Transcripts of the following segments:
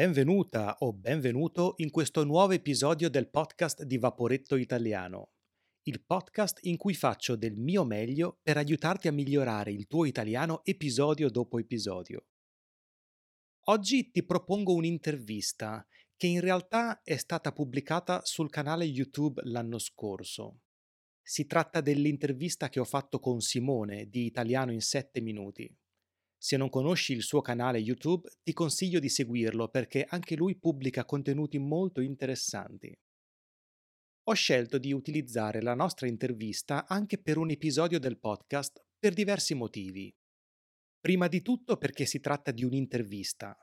Benvenuta o benvenuto in questo nuovo episodio del podcast di Vaporetto Italiano, il podcast in cui faccio del mio meglio per aiutarti a migliorare il tuo italiano episodio dopo episodio. Oggi ti propongo un'intervista che in realtà è stata pubblicata sul canale YouTube l'anno scorso. Si tratta dell'intervista che ho fatto con Simone di Italiano in 7 minuti. Se non conosci il suo canale YouTube, ti consiglio di seguirlo perché anche lui pubblica contenuti molto interessanti. Ho scelto di utilizzare la nostra intervista anche per un episodio del podcast per diversi motivi. Prima di tutto perché si tratta di un'intervista,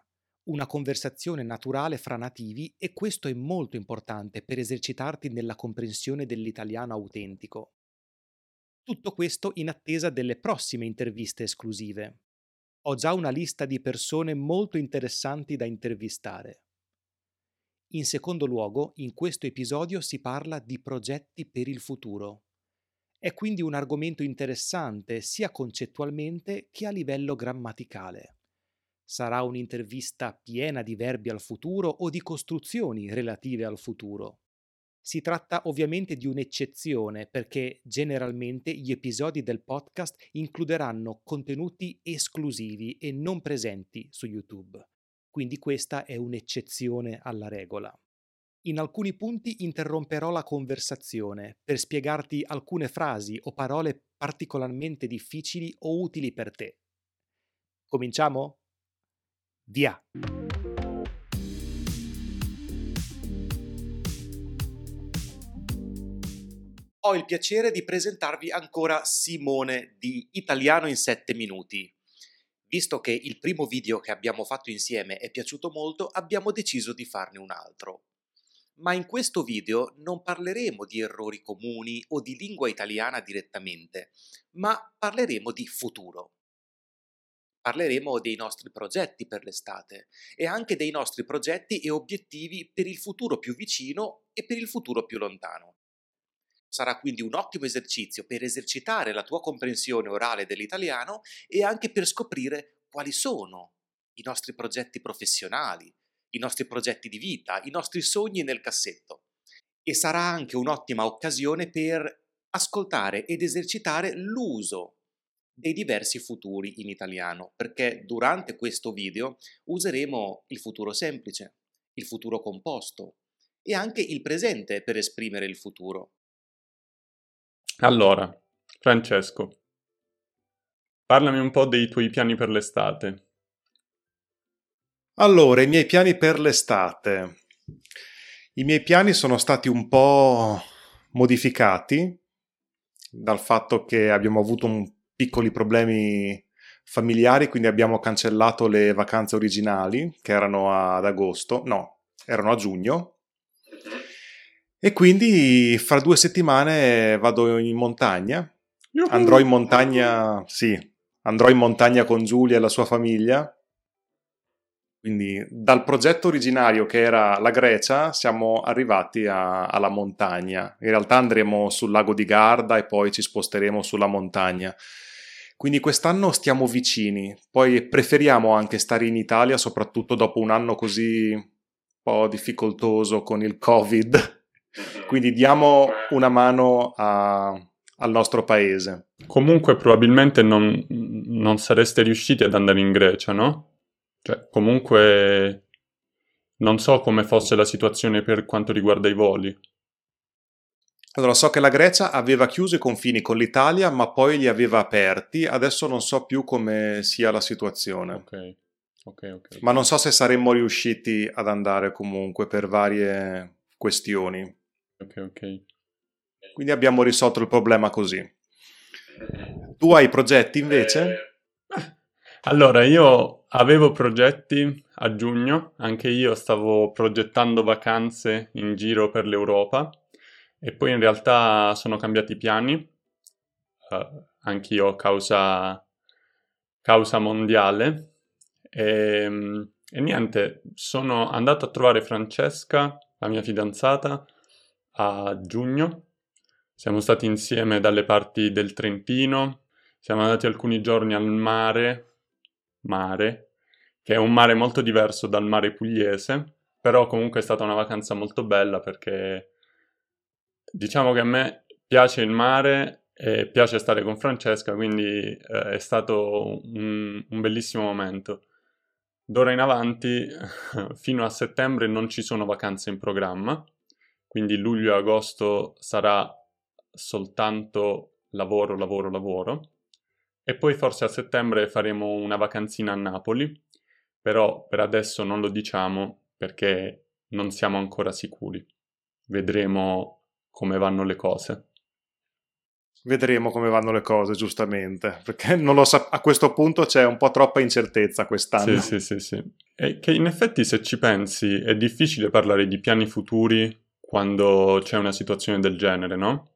una conversazione naturale fra nativi e questo è molto importante per esercitarti nella comprensione dell'italiano autentico. Tutto questo in attesa delle prossime interviste esclusive ho già una lista di persone molto interessanti da intervistare. In secondo luogo, in questo episodio si parla di progetti per il futuro. È quindi un argomento interessante sia concettualmente che a livello grammaticale. Sarà un'intervista piena di verbi al futuro o di costruzioni relative al futuro. Si tratta ovviamente di un'eccezione perché generalmente gli episodi del podcast includeranno contenuti esclusivi e non presenti su YouTube. Quindi questa è un'eccezione alla regola. In alcuni punti interromperò la conversazione per spiegarti alcune frasi o parole particolarmente difficili o utili per te. Cominciamo? Via! Ho il piacere di presentarvi ancora Simone di Italiano in 7 minuti. Visto che il primo video che abbiamo fatto insieme è piaciuto molto, abbiamo deciso di farne un altro. Ma in questo video non parleremo di errori comuni o di lingua italiana direttamente, ma parleremo di futuro. Parleremo dei nostri progetti per l'estate e anche dei nostri progetti e obiettivi per il futuro più vicino e per il futuro più lontano. Sarà quindi un ottimo esercizio per esercitare la tua comprensione orale dell'italiano e anche per scoprire quali sono i nostri progetti professionali, i nostri progetti di vita, i nostri sogni nel cassetto. E sarà anche un'ottima occasione per ascoltare ed esercitare l'uso dei diversi futuri in italiano, perché durante questo video useremo il futuro semplice, il futuro composto e anche il presente per esprimere il futuro. Allora, Francesco, parlami un po' dei tuoi piani per l'estate. Allora, i miei piani per l'estate. I miei piani sono stati un po' modificati dal fatto che abbiamo avuto piccoli problemi familiari, quindi abbiamo cancellato le vacanze originali che erano ad agosto, no, erano a giugno e quindi fra due settimane vado in montagna. Andrò in montagna, sì, andrò in montagna con Giulia e la sua famiglia. Quindi dal progetto originario che era la Grecia siamo arrivati a, alla montagna. In realtà andremo sul lago di Garda e poi ci sposteremo sulla montagna. Quindi quest'anno stiamo vicini, poi preferiamo anche stare in Italia, soprattutto dopo un anno così un po' difficoltoso con il Covid quindi diamo una mano a, al nostro paese. Comunque probabilmente non, non, sareste riusciti ad andare in Grecia, no? Cioè, comunque non so come fosse la situazione per quanto riguarda i voli. Allora, so che la Grecia aveva chiuso i confini con l'Italia, ma poi li aveva aperti. Adesso non so più come sia la situazione. Ok. Okay, okay. Ma non so se saremmo riusciti ad andare comunque per varie questioni. Ok, ok. Quindi abbiamo risolto il problema così. Tu hai progetti invece? Eh, allora, io avevo progetti a giugno, anche io stavo progettando vacanze in giro per l'Europa e poi in realtà sono cambiati i piani, uh, anch'io causa, causa mondiale. E, ehm, e niente, sono andato a trovare Francesca, la mia fidanzata, a giugno. Siamo stati insieme dalle parti del Trentino, siamo andati alcuni giorni al mare, mare, che è un mare molto diverso dal mare pugliese, però comunque è stata una vacanza molto bella perché diciamo che a me piace il mare e piace stare con Francesca, quindi eh, è stato un, un bellissimo momento. D'ora in avanti, fino a settembre, non ci sono vacanze in programma, quindi luglio e agosto sarà soltanto lavoro, lavoro, lavoro. E poi forse a settembre faremo una vacanzina a Napoli, però per adesso non lo diciamo perché non siamo ancora sicuri. Vedremo come vanno le cose. Vedremo come vanno le cose, giustamente, perché non lo sa- a questo punto c'è un po' troppa incertezza quest'anno. Sì, sì, sì, sì. E che in effetti se ci pensi è difficile parlare di piani futuri quando c'è una situazione del genere, no?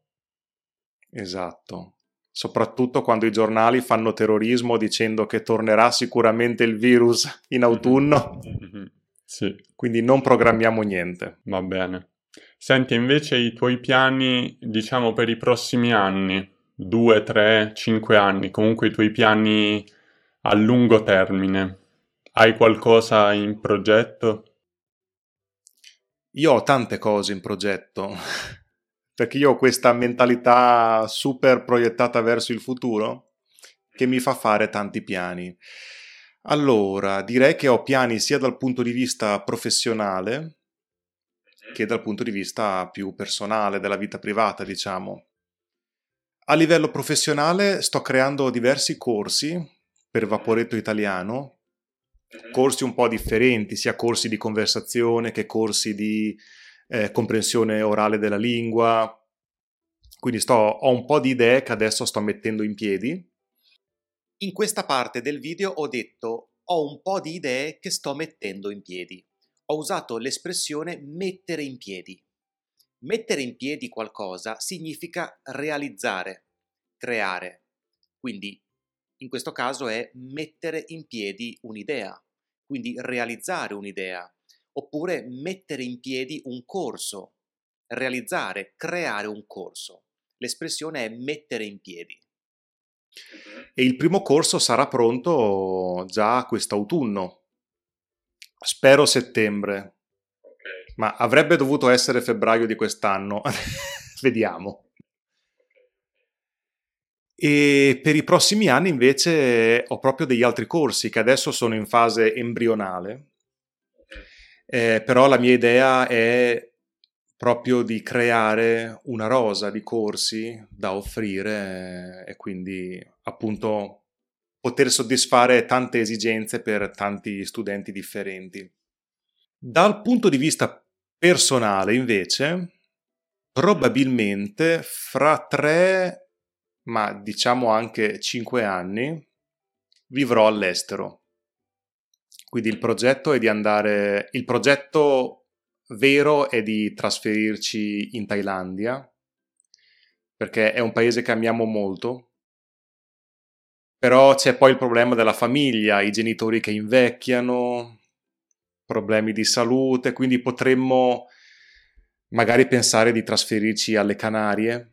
Esatto. Soprattutto quando i giornali fanno terrorismo dicendo che tornerà sicuramente il virus in autunno. Mm-hmm. Sì. Quindi non programmiamo niente. Va bene. Senti, invece i tuoi piani, diciamo, per i prossimi anni, due, tre, cinque anni, comunque i tuoi piani a lungo termine, hai qualcosa in progetto? Io ho tante cose in progetto, perché io ho questa mentalità super proiettata verso il futuro che mi fa fare tanti piani. Allora, direi che ho piani sia dal punto di vista professionale, che dal punto di vista più personale, della vita privata, diciamo. A livello professionale sto creando diversi corsi per Vaporetto Italiano, corsi un po' differenti, sia corsi di conversazione che corsi di eh, comprensione orale della lingua. Quindi sto, ho un po' di idee che adesso sto mettendo in piedi. In questa parte del video ho detto ho un po' di idee che sto mettendo in piedi ho usato l'espressione mettere in piedi. Mettere in piedi qualcosa significa realizzare, creare. Quindi in questo caso è mettere in piedi un'idea, quindi realizzare un'idea, oppure mettere in piedi un corso, realizzare, creare un corso. L'espressione è mettere in piedi. E il primo corso sarà pronto già quest'autunno, Spero settembre. Okay. Ma avrebbe dovuto essere febbraio di quest'anno. Vediamo. E per i prossimi anni invece ho proprio degli altri corsi che adesso sono in fase embrionale. Eh, però la mia idea è proprio di creare una rosa di corsi da offrire e quindi appunto poter soddisfare tante esigenze per tanti studenti differenti. Dal punto di vista personale, invece, probabilmente fra tre, ma diciamo anche cinque anni, vivrò all'estero. Quindi il progetto è di andare, il progetto vero è di trasferirci in Thailandia, perché è un paese che amiamo molto, però c'è poi il problema della famiglia, i genitori che invecchiano, problemi di salute, quindi potremmo magari pensare di trasferirci alle Canarie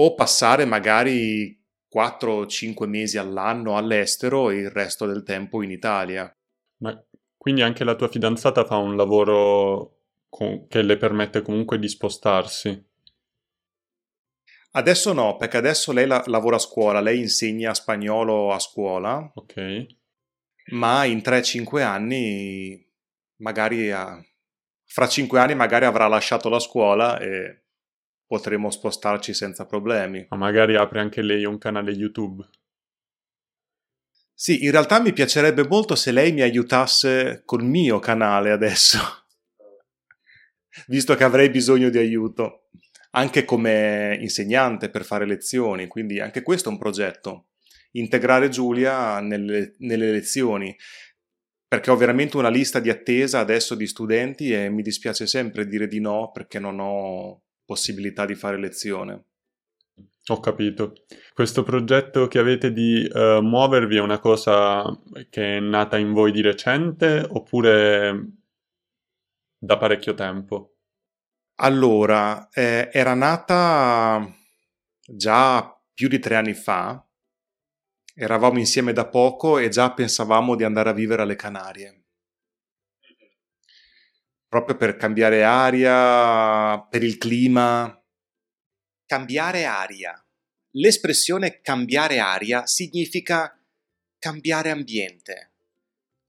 o passare magari 4-5 mesi all'anno all'estero e il resto del tempo in Italia. Ma quindi anche la tua fidanzata fa un lavoro con... che le permette comunque di spostarsi? Adesso no, perché adesso lei la- lavora a scuola, lei insegna spagnolo a scuola. Ok. Ma in 3-5 anni, magari a... fra 5 anni magari avrà lasciato la scuola e potremo spostarci senza problemi. Ma magari apre anche lei un canale YouTube. Sì, in realtà mi piacerebbe molto se lei mi aiutasse col mio canale adesso, visto che avrei bisogno di aiuto anche come insegnante per fare lezioni, quindi anche questo è un progetto, integrare Giulia nelle, nelle lezioni, perché ho veramente una lista di attesa adesso di studenti e mi dispiace sempre dire di no perché non ho possibilità di fare lezione. Ho capito. Questo progetto che avete di uh, muovervi è una cosa che è nata in voi di recente oppure da parecchio tempo? Allora, eh, era nata già più di tre anni fa eravamo insieme da poco e già pensavamo di andare a vivere alle Canarie. Proprio per cambiare aria, per il clima. Cambiare aria. L'espressione cambiare aria significa cambiare ambiente,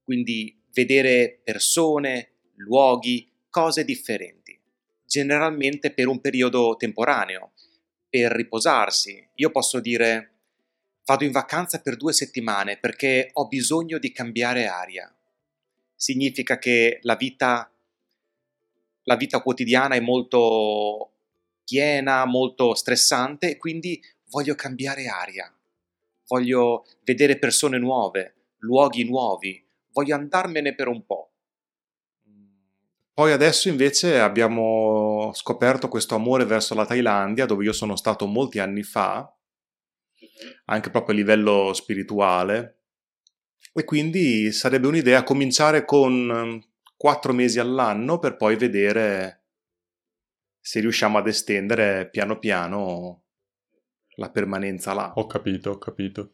quindi vedere persone, luoghi, cose differenti, generalmente per un periodo temporaneo, per riposarsi. Io posso dire vado in vacanza per due settimane perché ho bisogno di cambiare aria. Significa che la vita, la vita quotidiana è molto piena, molto stressante quindi voglio cambiare aria. Voglio vedere persone nuove, luoghi nuovi, voglio andarmene per un po'. Poi adesso invece abbiamo scoperto questo amore verso la Thailandia, dove io sono stato molti anni fa, anche proprio a livello spirituale, e quindi sarebbe un'idea cominciare con quattro mesi all'anno per poi vedere se riusciamo ad estendere piano piano la permanenza là. Ho capito, ho capito.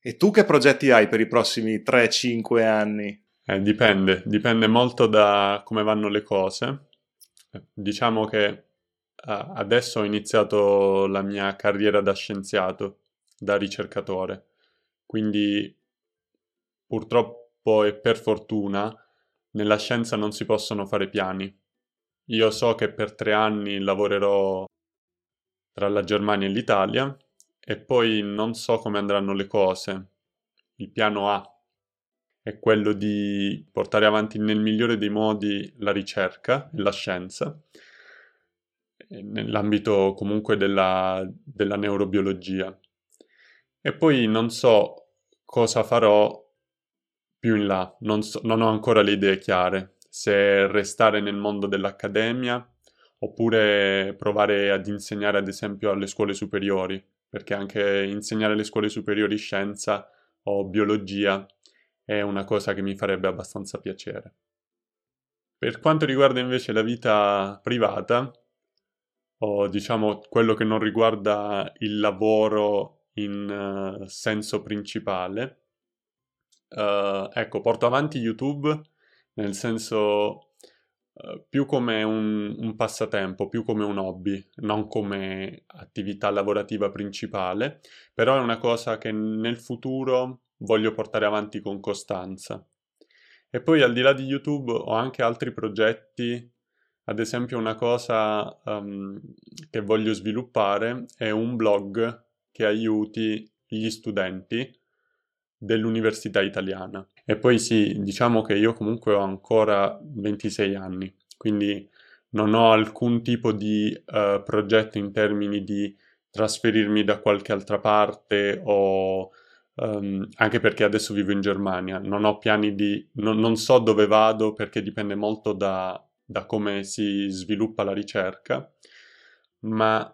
E tu che progetti hai per i prossimi 3-5 anni? Eh, dipende, dipende molto da come vanno le cose. Diciamo che adesso ho iniziato la mia carriera da scienziato, da ricercatore, quindi purtroppo e per fortuna nella scienza non si possono fare piani. Io so che per tre anni lavorerò tra la Germania e l'Italia e poi non so come andranno le cose. Il piano A è quello di portare avanti nel migliore dei modi la ricerca e la scienza, nell'ambito comunque della, della neurobiologia. E poi non so cosa farò più in là, non, so, non ho ancora le idee chiare, se restare nel mondo dell'accademia oppure provare ad insegnare ad esempio alle scuole superiori, perché anche insegnare alle scuole superiori scienza o biologia è una cosa che mi farebbe abbastanza piacere. Per quanto riguarda invece la vita privata, o diciamo quello che non riguarda il lavoro in uh, senso principale, uh, ecco, porto avanti YouTube nel senso uh, più come un, un, passatempo, più come un hobby, non come attività lavorativa principale, però è una cosa che nel futuro voglio portare avanti con costanza. E poi al di là di YouTube ho anche altri progetti, ad esempio una cosa um, che voglio sviluppare è un blog che aiuti gli studenti dell'università italiana. E poi sì, diciamo che io comunque ho ancora 26 anni, quindi non ho alcun tipo di uh, progetto in termini di trasferirmi da qualche altra parte o Um, anche perché adesso vivo in Germania, non ho piani di... non, non so dove vado perché dipende molto da, da, come si sviluppa la ricerca, ma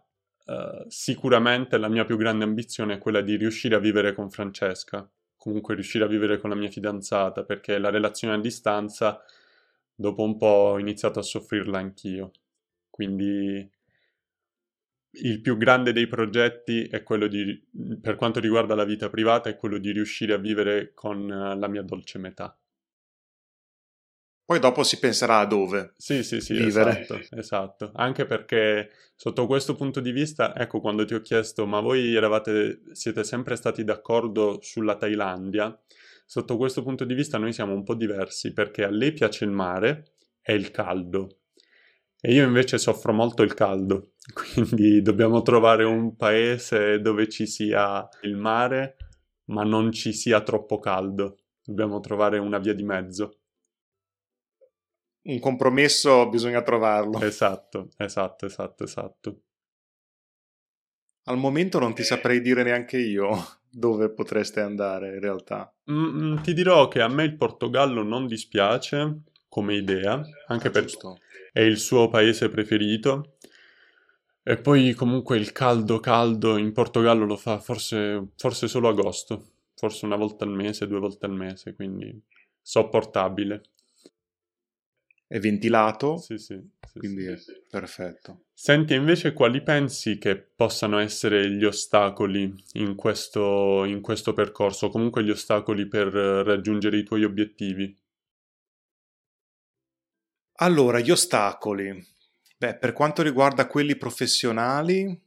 uh, sicuramente la mia più grande ambizione è quella di riuscire a vivere con Francesca, comunque riuscire a vivere con la mia fidanzata, perché la relazione a distanza dopo un po' ho iniziato a soffrirla anch'io. Quindi il più grande dei progetti è quello di, per quanto riguarda la vita privata, è quello di riuscire a vivere con eh, la mia dolce metà. Poi dopo si penserà a dove sì, sì, sì, vivere. Esatto, esatto. Anche perché sotto questo punto di vista, ecco, quando ti ho chiesto, ma voi eravate, siete sempre stati d'accordo sulla Thailandia? Sotto questo punto di vista noi siamo un po' diversi perché a lei piace il mare e il caldo e io invece soffro molto il caldo, quindi dobbiamo trovare un paese dove ci sia il mare, ma non ci sia troppo caldo. Dobbiamo trovare una via di mezzo. Un compromesso bisogna trovarlo. Esatto, esatto, esatto, esatto. Al momento non ti saprei dire neanche io dove potreste andare in realtà. Mm, mm ti dirò che a me il Portogallo non dispiace come idea, anche ah, perché è il suo paese preferito. E poi comunque il caldo caldo in Portogallo lo fa forse, forse solo agosto, forse una volta al mese, due volte al mese, quindi sopportabile. È ventilato, Sì, sì. sì, quindi sì. è perfetto. Senti, invece, quali pensi che possano essere gli ostacoli in questo, in questo percorso, comunque gli ostacoli per eh, raggiungere i tuoi obiettivi? Allora, gli ostacoli. Beh, per quanto riguarda quelli professionali,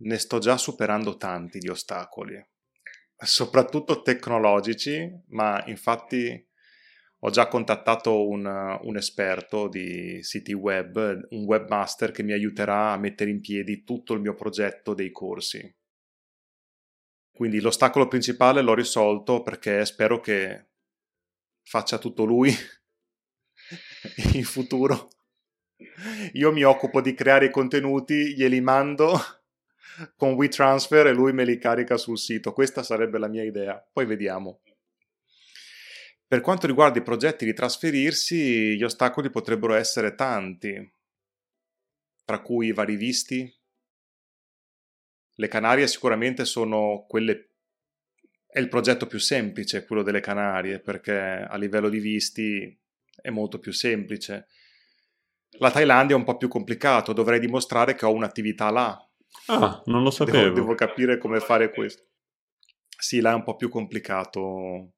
ne sto già superando tanti di ostacoli, soprattutto tecnologici, ma infatti ho già contattato un, un esperto di siti web, un webmaster che mi aiuterà a mettere in piedi tutto il mio progetto dei corsi. Quindi l'ostacolo principale l'ho risolto perché spero che faccia tutto lui in futuro. Io mi occupo di creare i contenuti, glieli mando con WeTransfer e lui me li carica sul sito. Questa sarebbe la mia idea. Poi vediamo. Per quanto riguarda i progetti di trasferirsi, gli ostacoli potrebbero essere tanti, tra cui i vari visti. Le Canarie sicuramente sono quelle è il progetto più semplice, quello delle Canarie, perché a livello di visti è molto più semplice. La Thailandia è un po' più complicato, dovrei dimostrare che ho un'attività là. Ah, non lo sapevo. Devo, devo capire come fare questo. Sì, là è un po' più complicato,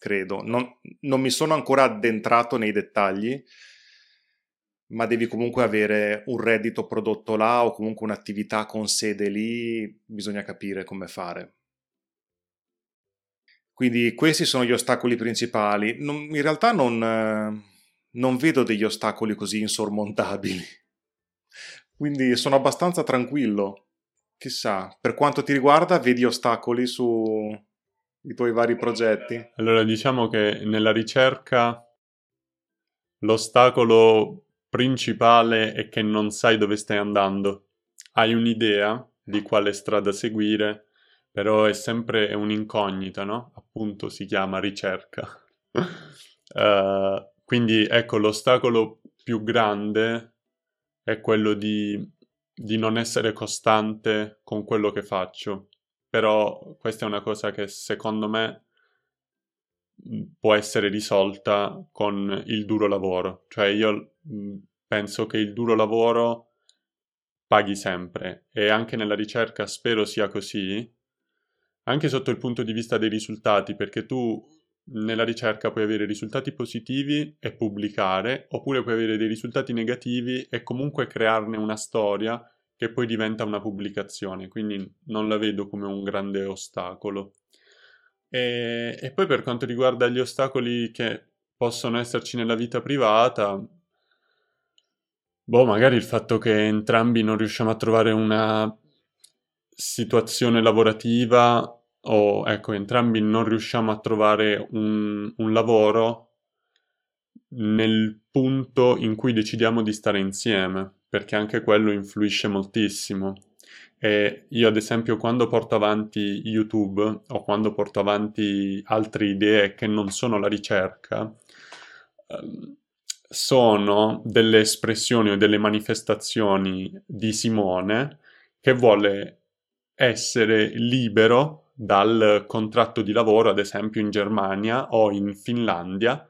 credo. Non, non mi sono ancora addentrato nei dettagli, ma devi comunque avere un reddito prodotto là o comunque un'attività con sede lì, bisogna capire come fare. Quindi questi sono gli ostacoli principali. Non, in realtà non, non vedo degli ostacoli così insormontabili. Quindi sono abbastanza tranquillo. Chissà, per quanto ti riguarda, vedi ostacoli sui tuoi vari progetti? Allora, diciamo che nella ricerca l'ostacolo principale è che non sai dove stai andando. Hai un'idea di quale strada seguire, però è sempre un'incognita, no? Appunto si chiama ricerca. uh, quindi ecco, l'ostacolo più grande è quello di, di non essere costante con quello che faccio. Però questa è una cosa che secondo me può essere risolta con il duro lavoro. Cioè io penso che il duro lavoro paghi sempre e anche nella ricerca spero sia così, anche sotto il punto di vista dei risultati, perché tu nella ricerca puoi avere risultati positivi e pubblicare, oppure puoi avere dei risultati negativi e comunque crearne una storia che poi diventa una pubblicazione, quindi non la vedo come un grande ostacolo. E, e poi per quanto riguarda gli ostacoli che possono esserci nella vita privata, boh, magari il fatto che entrambi non riusciamo a trovare una situazione lavorativa o ecco, entrambi non riusciamo a trovare un, un lavoro nel punto in cui decidiamo di stare insieme, perché anche quello influisce moltissimo. E io, ad esempio, quando porto avanti YouTube o quando porto avanti altre idee che non sono la ricerca, ehm, sono delle espressioni o delle manifestazioni di Simone che vuole essere libero dal contratto di lavoro, ad esempio in Germania o in Finlandia,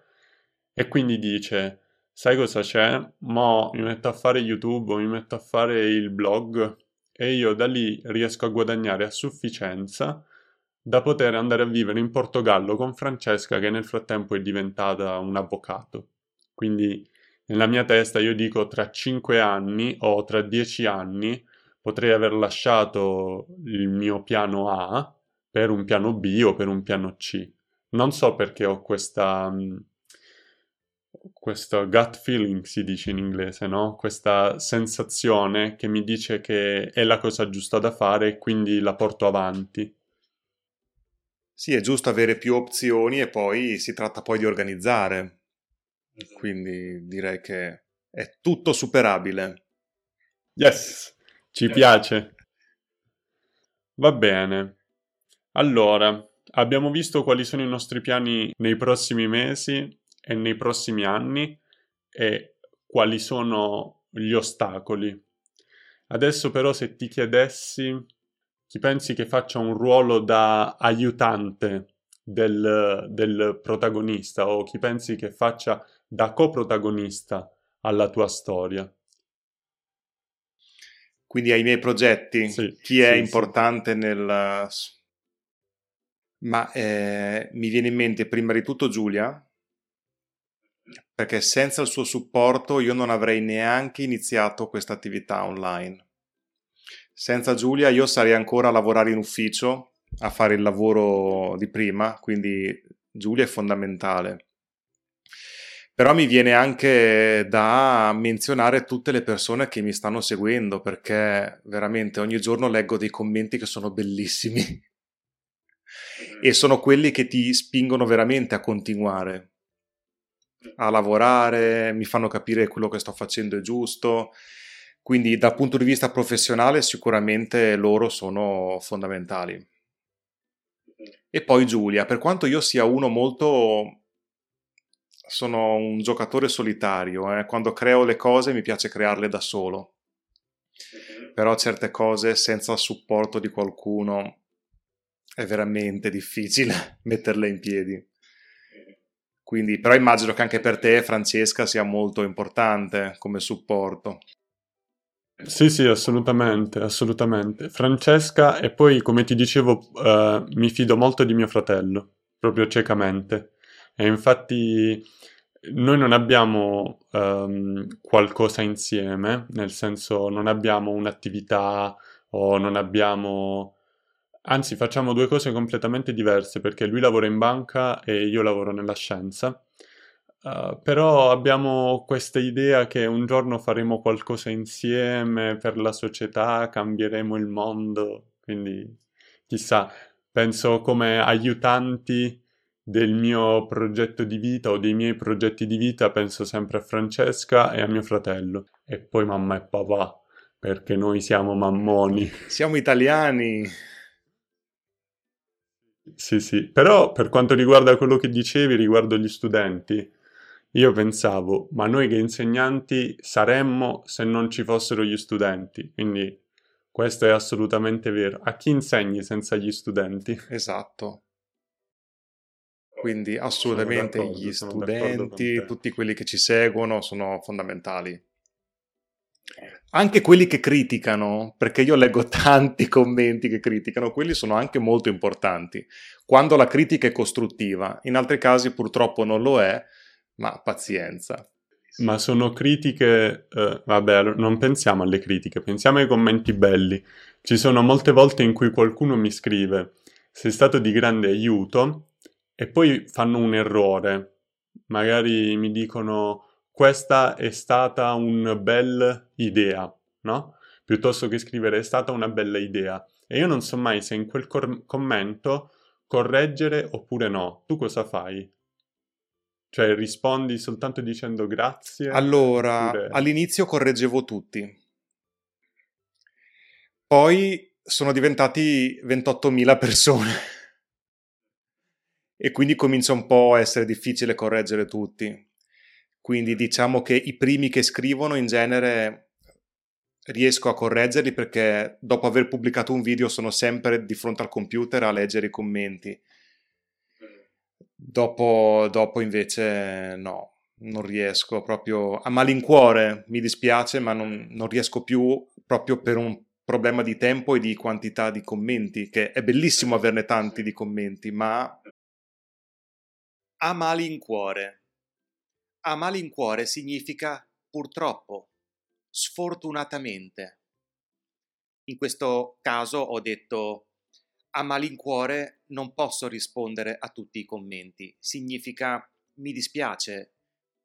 e quindi dice, sai cosa c'è? Mo mi metto a fare YouTube mi metto a fare il blog e io da lì riesco a guadagnare a sufficienza da poter andare a vivere in Portogallo con Francesca che nel frattempo è diventata un avvocato. Quindi nella mia testa io dico tra 5 anni o tra 10 anni potrei aver lasciato il mio piano A per un piano B o per un piano C. Non so perché ho questa, mm, questo gut feeling, si dice in inglese, no? Questa sensazione che mi dice che è la cosa giusta da fare e quindi la porto avanti. Sì, è giusto avere più opzioni e poi si tratta poi di organizzare. Quindi direi che è tutto superabile. Yes, ci piace. Va bene. Allora, abbiamo visto quali sono i nostri piani nei prossimi mesi e nei prossimi anni e quali sono gli ostacoli. Adesso però se ti chiedessi chi pensi che faccia un ruolo da aiutante del, del protagonista o chi pensi che faccia da coprotagonista alla tua storia. Quindi ai miei progetti, sì, chi è sì, importante sì. nel... Ma eh, mi viene in mente prima di tutto Giulia, perché senza il suo supporto io non avrei neanche iniziato questa attività online. Senza Giulia io sarei ancora a lavorare in ufficio, a fare il lavoro di prima, quindi Giulia è fondamentale. Però mi viene anche da menzionare tutte le persone che mi stanno seguendo, perché veramente ogni giorno leggo dei commenti che sono bellissimi e sono quelli che ti spingono veramente a continuare, a lavorare, mi fanno capire quello che sto facendo è giusto. Quindi dal punto di vista professionale sicuramente loro sono fondamentali. E poi Giulia, per quanto io sia uno molto sono un giocatore solitario, eh. quando creo le cose mi piace crearle da solo, però certe cose senza il supporto di qualcuno è veramente difficile metterle in piedi. Quindi, però immagino che anche per te, Francesca, sia molto importante come supporto. Sì, sì, assolutamente, assolutamente. Francesca, e poi, come ti dicevo, uh, mi fido molto di mio fratello, proprio ciecamente. E infatti noi non abbiamo um, qualcosa insieme, nel senso non abbiamo un'attività o non abbiamo... Anzi, facciamo due cose completamente diverse perché lui lavora in banca e io lavoro nella scienza. Uh, però abbiamo questa idea che un giorno faremo qualcosa insieme per la società, cambieremo il mondo, quindi chissà, penso come aiutanti del mio progetto di vita o dei miei progetti di vita penso sempre a Francesca e a mio fratello e poi mamma e papà perché noi siamo mammoni. Siamo italiani. Sì, sì, però per quanto riguarda quello che dicevi riguardo gli studenti, io pensavo, ma noi che insegnanti saremmo se non ci fossero gli studenti, quindi questo è assolutamente vero. A chi insegni senza gli studenti? Esatto. Quindi assolutamente gli studenti, tutti quelli che ci seguono sono fondamentali. Anche quelli che criticano, perché io leggo tanti commenti che criticano, quelli sono anche molto importanti. Quando la critica è costruttiva, in altri casi purtroppo non lo è, ma pazienza. Ma sono critiche, eh, vabbè, non pensiamo alle critiche, pensiamo ai commenti belli. Ci sono molte volte in cui qualcuno mi scrive, sei stato di grande aiuto, e poi fanno un errore. Magari mi dicono questa è stata una bella idea, no? Piuttosto che scrivere è stata una bella idea. E io non so mai se in quel cor- commento correggere oppure no. Tu cosa fai? Cioè rispondi soltanto dicendo grazie? Allora, oppure... all'inizio correggevo tutti. Poi sono diventati 28.000 persone e quindi comincia un po' a essere difficile correggere tutti. Quindi diciamo che i primi che scrivono in genere riesco a correggerli perché dopo aver pubblicato un video sono sempre di fronte al computer a leggere i commenti. Dopo, dopo invece no, non riesco proprio a malincuore, mi dispiace, ma non, non riesco più proprio per un problema di tempo e di quantità di commenti, che è bellissimo averne tanti di commenti, ma a malincuore. A malincuore significa purtroppo, sfortunatamente. In questo caso ho detto a malincuore non posso rispondere a tutti i commenti. Significa mi dispiace,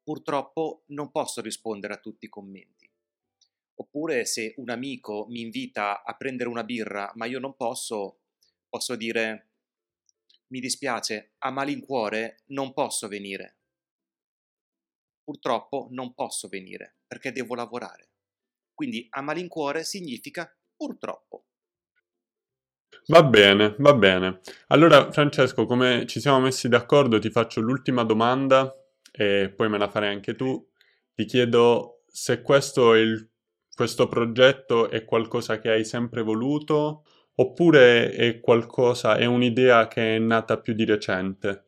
purtroppo non posso rispondere a tutti i commenti. Oppure se un amico mi invita a prendere una birra ma io non posso, posso dire mi dispiace, a malincuore non posso venire. Purtroppo non posso venire perché devo lavorare. Quindi a malincuore significa purtroppo. Va bene, va bene. Allora, Francesco, come ci siamo messi d'accordo, ti faccio l'ultima domanda e poi me la farai anche tu. Ti chiedo se questo, il, questo progetto è qualcosa che hai sempre voluto Oppure è qualcosa, è un'idea che è nata più di recente?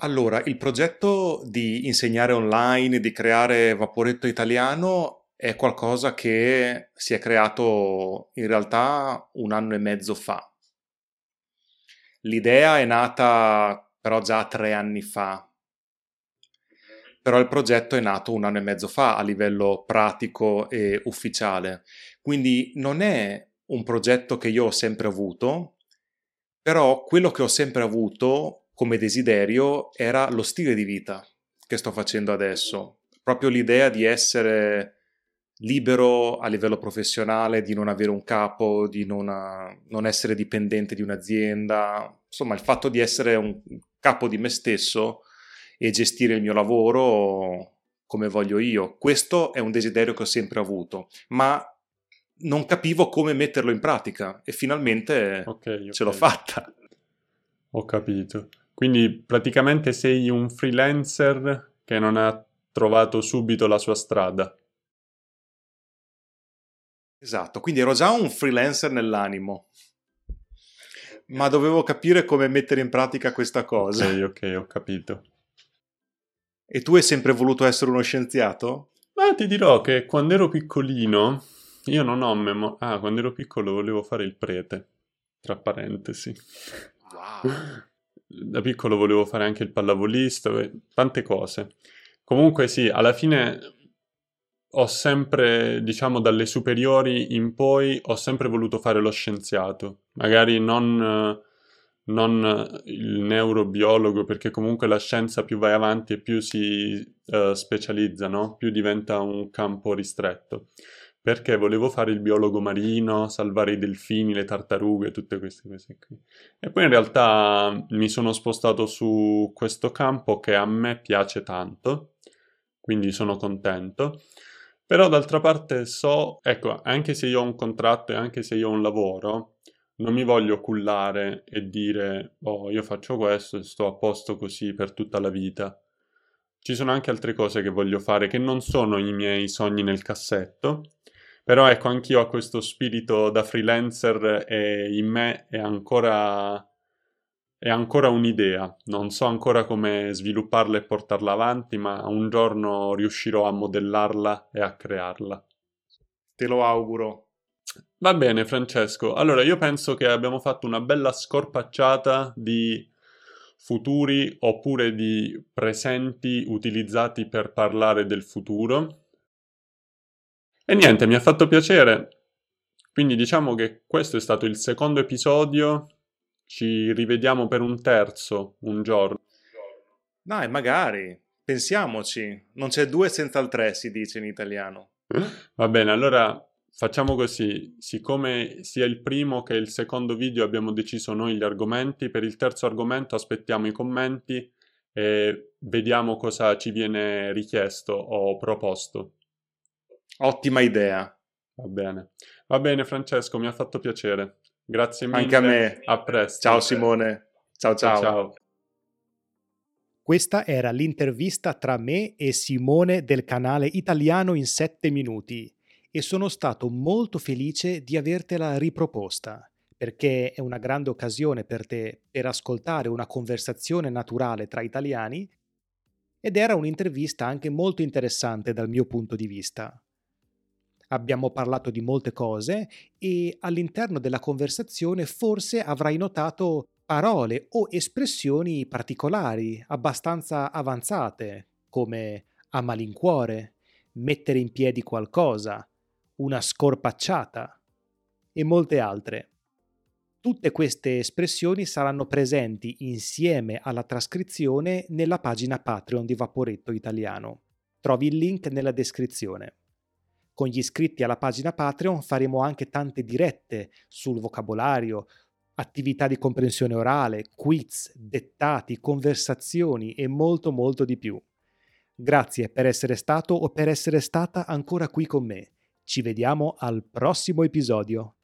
Allora, il progetto di insegnare online, di creare Vaporetto Italiano è qualcosa che si è creato in realtà un anno e mezzo fa. L'idea è nata però già tre anni fa, però il progetto è nato un anno e mezzo fa a livello pratico e ufficiale. Quindi non è un progetto che io ho sempre avuto, però quello che ho sempre avuto come desiderio era lo stile di vita che sto facendo adesso, proprio l'idea di essere libero a livello professionale, di non avere un capo, di non, non, essere dipendente di un'azienda, insomma il fatto di essere un capo di me stesso e gestire il mio lavoro come voglio io. Questo è un desiderio che ho sempre avuto, ma non capivo come metterlo in pratica e finalmente okay, okay. ce l'ho fatta. Ho capito. Quindi praticamente sei un freelancer che non ha trovato subito la sua strada. Esatto, quindi ero già un freelancer nell'animo, ma dovevo capire come mettere in pratica questa cosa. Ok, ok, ho capito. E tu hai sempre voluto essere uno scienziato? Ma ti dirò che quando ero piccolino, io non ho memoria... Ah, quando ero piccolo volevo fare il prete, tra parentesi. Wow. Da piccolo volevo fare anche il pallavolista, tante cose. Comunque sì, alla fine ho sempre, diciamo, dalle superiori in poi, ho sempre voluto fare lo scienziato. Magari non, non il neurobiologo, perché comunque la scienza più vai avanti e più si uh, specializza, no? Più diventa un campo ristretto. Perché volevo fare il biologo marino, salvare i delfini, le tartarughe, tutte queste cose qui. E poi in realtà mi sono spostato su questo campo che a me piace tanto, quindi sono contento. Però d'altra parte so, ecco, anche se io ho un contratto e anche se io ho un lavoro, non mi voglio cullare e dire, oh, io faccio questo e sto a posto così per tutta la vita. Ci sono anche altre cose che voglio fare che non sono i miei sogni nel cassetto, però ecco, anch'io ho questo spirito da freelancer e in me è ancora è ancora un'idea, non so ancora come svilupparla e portarla avanti, ma un giorno riuscirò a modellarla e a crearla. Te lo auguro. Va bene, Francesco. Allora, io penso che abbiamo fatto una bella scorpacciata di futuri oppure di presenti utilizzati per parlare del futuro. E niente, mi ha fatto piacere. Quindi diciamo che questo è stato il secondo episodio ci rivediamo per un terzo un giorno. Dai, magari. Pensiamoci. Non c'è due senza il tre, si dice in italiano. Va bene, allora facciamo così. Siccome sia il primo che il secondo video abbiamo deciso noi gli argomenti, per il terzo argomento aspettiamo i commenti e vediamo cosa ci viene richiesto o proposto. Ottima idea. Va bene. Va bene, Francesco, mi ha fatto piacere. Grazie mille. Anche a me. A presto. Ciao Simone. Ciao ciao. ciao. Questa era l'intervista tra me e Simone del canale Italiano in 7 minuti e sono stato molto felice di avertela riproposta perché è una grande occasione per te per ascoltare una conversazione naturale tra italiani ed era un'intervista anche molto interessante dal mio punto di vista abbiamo parlato di molte cose e all'interno della conversazione forse avrai notato parole o espressioni particolari, abbastanza avanzate, come a malincuore, mettere in piedi qualcosa, una scorpacciata e molte altre. Tutte queste espressioni saranno presenti insieme alla trascrizione nella pagina Patreon di Vaporetto Italiano. Trovi il link nella descrizione. Con gli iscritti alla pagina Patreon faremo anche tante dirette sul vocabolario, attività di comprensione orale, quiz, dettati, conversazioni e molto molto di più. Grazie per essere stato o per essere stata ancora qui con me. Ci vediamo al prossimo episodio.